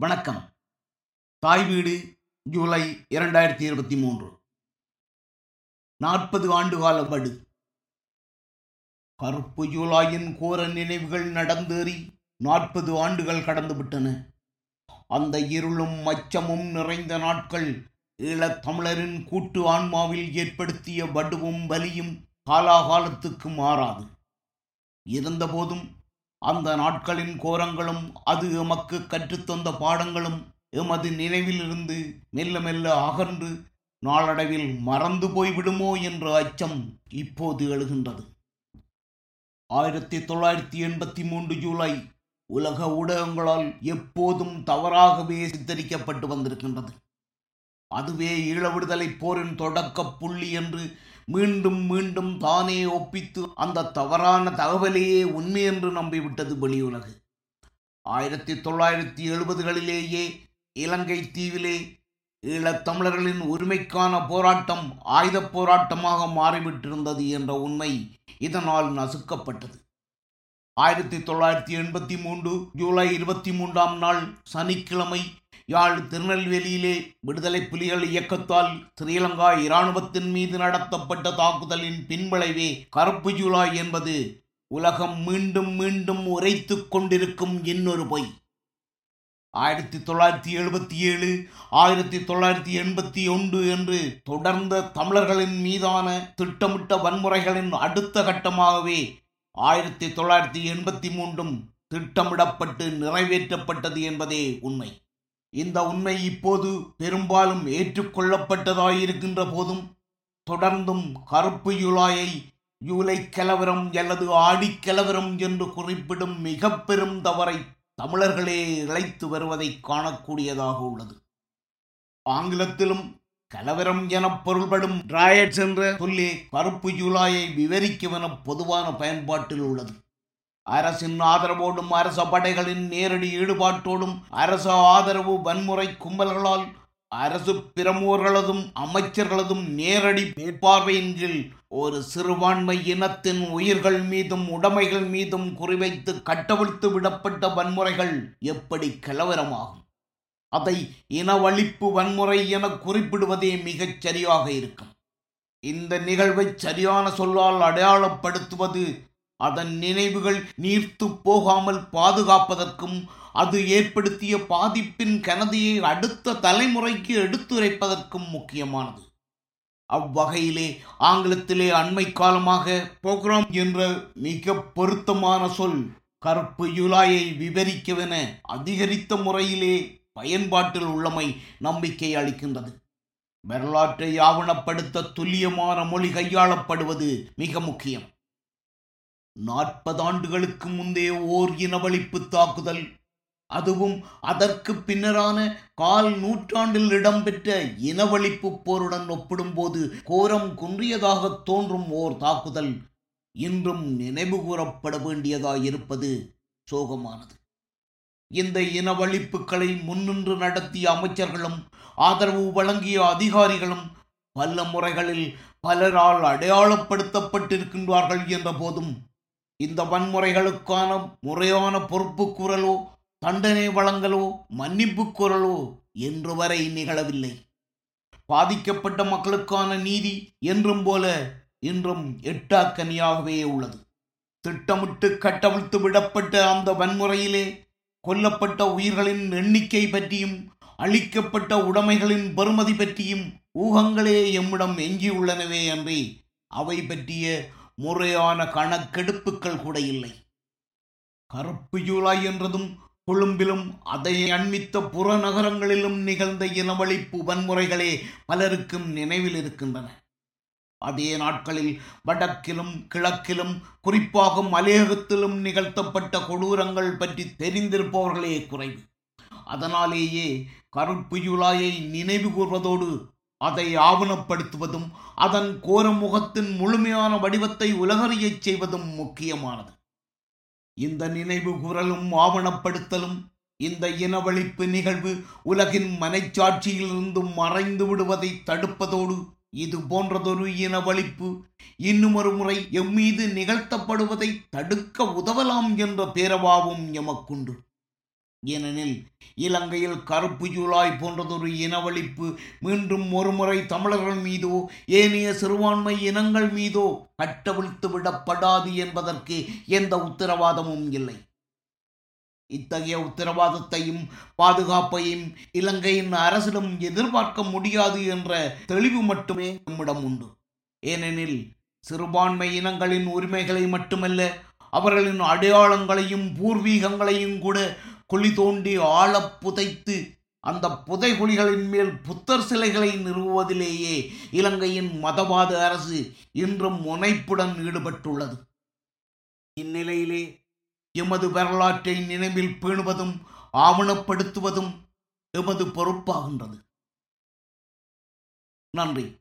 வணக்கம். தாய் வீடு ஜூலை இரண்டாயிரத்தி இருபத்தி மூன்று. நாற்பது ஆண்டு கால படு. கருப்பு ஜூலாயின் கோர நினைவுகள் நடந்தேறி நாற்பது ஆண்டுகள் கடந்துவிட்டன. அந்த இருளும் மச்சமும் நிறைந்த நாட்கள் ஈழத் தமிழரின் கூட்டு ஆன்மாவில் ஏற்படுத்திய வடுவும் வலியும் காலாகாலத்துக்கு மாறாது. இருந்தபோதும் அந்த நாட்களின் கோரங்களும் அது எமக்கு கற்றுத்தந்த பாடங்களும் எமது நினைவிலிருந்து மெல்ல மெல்ல அகன்று நாளடைவில் மறந்து போய்விடுமோ என்ற அச்சம் இப்போது எழுகின்றது. ஆயிரத்தி தொள்ளாயிரத்தி எண்பத்தி மூன்று ஜூலை உலக ஊடகங்களால் எப்போதும் தவறாகவே சித்தரிக்கப்பட்டு வந்திருக்கின்றது. அதுவே ஈழ விடுதலை போரின் தொடக்க புள்ளி என்று மீண்டும் மீண்டும் தானே ஒப்பித்து அந்த தவறான தகவலையே உண்மை என்று நம்பிவிட்டது வெளியுலகு. ஆயிரத்தி தொள்ளாயிரத்தி எழுபதுகளிலேயே இலங்கை தீவிலே ஈழத்தமிழர்களின் உரிமைக்கான போராட்டம் ஆயுதப் போராட்டமாக மாறிவிட்டிருந்தது என்ற உண்மை இதனால் நசுக்கப்பட்டது. ஆயிரத்தி தொள்ளாயிரத்தி எண்பத்தி மூன்று ஜூலை இருபத்தி மூன்றாம் நாள் சனிக்கிழமை யாழ் திருநெல்வேலியிலே விடுதலை புலிகள் இயக்கத்தால் ஸ்ரீலங்கா இராணுவத்தின் மீது நடத்தப்பட்ட தாக்குதலின் பின்விளைவே கருப்பு ஜூலை என்பது உலகம் மீண்டும் மீண்டும் உரைத்து கொண்டிருக்கும் இன்னொரு பொய். ஆயிரத்தி தொள்ளாயிரத்தி எழுபத்தி ஏழு ஆயிரத்தி தொள்ளாயிரத்தி எண்பத்தி ஒன்று என்று தொடர்ந்த தமிழர்களின் மீதான திட்டமிட்ட வன்முறைகளின் அடுத்த கட்டமாகவே ஆயிரத்தி தொள்ளாயிரத்தி எண்பத்தி மூன்றும் திட்டமிடப்பட்டு நிறைவேற்றப்பட்டது என்பதே உண்மை. இந்த உண்மை இப்போது பெரும்பாலும் ஏற்றுக்கொள்ளப்பட்டதாயிருக்கின்ற போதும் தொடர்ந்தும் கருப்பு யூலாயை ஜூலை கலவரம் அல்லது ஆடிக்கலவரம் என்று குறிப்பிடும் மிக பெரும் தவறை தமிழர்களே இழைத்து வருவதை காணக்கூடியதாக உள்ளது. ஆங்கிலத்திலும் கலவரம் என பொருள்படும் ராயட்ஸ் என்ற சொல்லி கருப்பு ஜூலாயை விவரிக்கும் என பொதுவான பயன்பாட்டில் உள்ளது. அரசின் ஆதரவோடும் அரச படைகளின் நேரடி ஈடுபாட்டோடும் அரச ஆதரவு வன்முறை கும்பல்களால் அரசு பிரமுகர்களதும் அமைச்சர்களதும் நேரடி மேற்பார்வையின் கீழ் ஒரு சிறுபான்மை இனத்தின் உயிர்கள் மீதும் உடைமைகள் மீதும் குறிவைத்து கட்டவிழ்த்து விடப்பட்ட வன்முறைகள் எப்படி கலவரமாகும்? அதை இனவழிப்பு வன்முறை என குறிப்பிடுவதே மிகச் சரியாக இருக்கும். இந்த நிகழ்வை சரியான சொல்லால் அடையாளப்படுத்துவது அதன் நினைவுகள் நீர்த்து போகாமல் பாதுகாப்பதற்கும் அது ஏற்படுத்திய பாதிப்பின் கனதியை அடுத்த தலைமுறைக்கு எடுத்துரைப்பதற்கும் முக்கியமானது. அவ்வகையிலே ஆங்கிலத்திலே அண்மை காலமாக புரோகிராம் என்ற மிக பொருத்தமான சொல் கருப்பு யுலாயை விவரிக்கவென அதிகரித்த முறையிலே பயன்பாட்டில் உள்ளமை நம்பிக்கை அளிக்கின்றது. வரலாற்றை ஆவணப்படுத்த துல்லியமான மொழி கையாளப்படுவது மிக முக்கியம். நாற்பதாண்டுகளுக்கு முந்தைய ஓர் இனவழிப்பு தாக்குதல். அதுவும் அதற்கு பின்னரான கால் நூற்றாண்டில் இடம்பெற்ற இனவழிப்பு போருடன் ஒப்பிடும்போது கோரம் குன்றியதாக தோன்றும் ஓர் தாக்குதல். இன்றும் நினைவு கூறப்பட வேண்டியதாயிருப்பது சோகமானது. இந்த இனவழிப்புகளை முன்னின்று நடத்திய அமைச்சர்களும் ஆதரவு வழங்கிய அதிகாரிகளும் பல முறைகளில் பலரால் அடையாளப்படுத்தப்பட்டிருக்கின்றார்கள் என்ற போதும் இந்த வன்முறைகளுக்கான முறையான பொறுப்பு குரலோ தண்டனை வழங்கலோ மன்னிப்பு குரலோ என்று வரை நிகழவில்லை. பாதிக்கப்பட்ட மக்களுக்கான நீதி என்றும் போல இன்றும் எட்டாக்கனியாகவே உள்ளது. திட்டமிட்டு கட்டவிழ்த்து விடப்பட்ட அந்த வன்முறையிலே கொல்லப்பட்ட உயிர்களின் எண்ணிக்கை பற்றியும் அளிக்கப்பட்ட உடைமைகளின் பெறுமதி பற்றியும் ஊகங்களே எம்மிடம் எஞ்சியுள்ளனவே அன்றி அவை பற்றிய முறையான கணக்கெடுப்புகள் கூட இல்லை. கருப்பு ஜூலாய் என்றதும் கொழும்பிலும் அதை அண்மித்த புறநகரங்களிலும் நிகழ்ந்த இனவழிப்பு வன்முறைகளே பலருக்கும் நினைவில் இருக்கின்றன. அதே நாட்களில் வடக்கிலும் கிழக்கிலும் குறிப்பாக மலையகத்திலும் நிகழ்த்தப்பட்ட கொடூரங்கள் பற்றி தெரிந்திருப்பவர்களே குறைவு. அதனாலேயே கருப்பு ஜூலாயை நினைவு கூர்வதோடு அதை ஆவணப்படுத்துவதும் அதன் கோர முகத்தின் முழுமையான வடிவத்தை உலகறியச் செய்வதும் முக்கியமானது. இந்த நினைவு குரலும் ஆவணப்படுத்தலும் இந்த இனவழிப்பு நிகழ்வு உலகின் மனைச்சாட்சியிலிருந்தும் மறைந்து விடுவதை தடுப்பதோடு இது போன்றதொரு இனவழிப்பு இன்னுமொரு முறை எம்மீது நிகழ்த்தப்படுவதை தடுக்க உதவலாம் என்ற பேரவாவும் எமக்குண்டு. ஏனெனில் இலங்கையில் கருப்பு ஜூலாய் போன்றதொரு இனவழிப்பு மீண்டும் ஒருமுறை தமிழர்கள் மீதோ ஏனைய சிறுபான்மை இனங்கள் மீதோ கட்டவிழ்த்து விடப்படாது என்பதற்கு எந்த உத்தரவாதமும் இல்லை. இத்தகைய உத்தரவாதத்தையும் பாதுகாப்பையும் இலங்கையின் அரசிடம் எதிர்பார்க்க முடியாது என்ற தெளிவு மட்டுமே நம்மிடம் உண்டு. ஏனெனில் சிறுபான்மை இனங்களின் உரிமைகளை மட்டுமல்ல அவர்களின் அடையாளங்களையும் பூர்வீகங்களையும் கூட குழி தோண்டி ஆழ புதைத்து அந்த புதைகுழிகளின் மேல் புத்தர் சிலைகளை நிறுவுவதிலேயே இலங்கையின் மதவாத அரசு இன்றும் முனைப்புடன் ஈடுபட்டுள்ளது. இந்நிலையிலே எமது வரலாற்றை நினைவில் பேணுவதும் ஆவணப்படுத்துவதும் எமது பொறுப்பாகின்றது. நன்றி.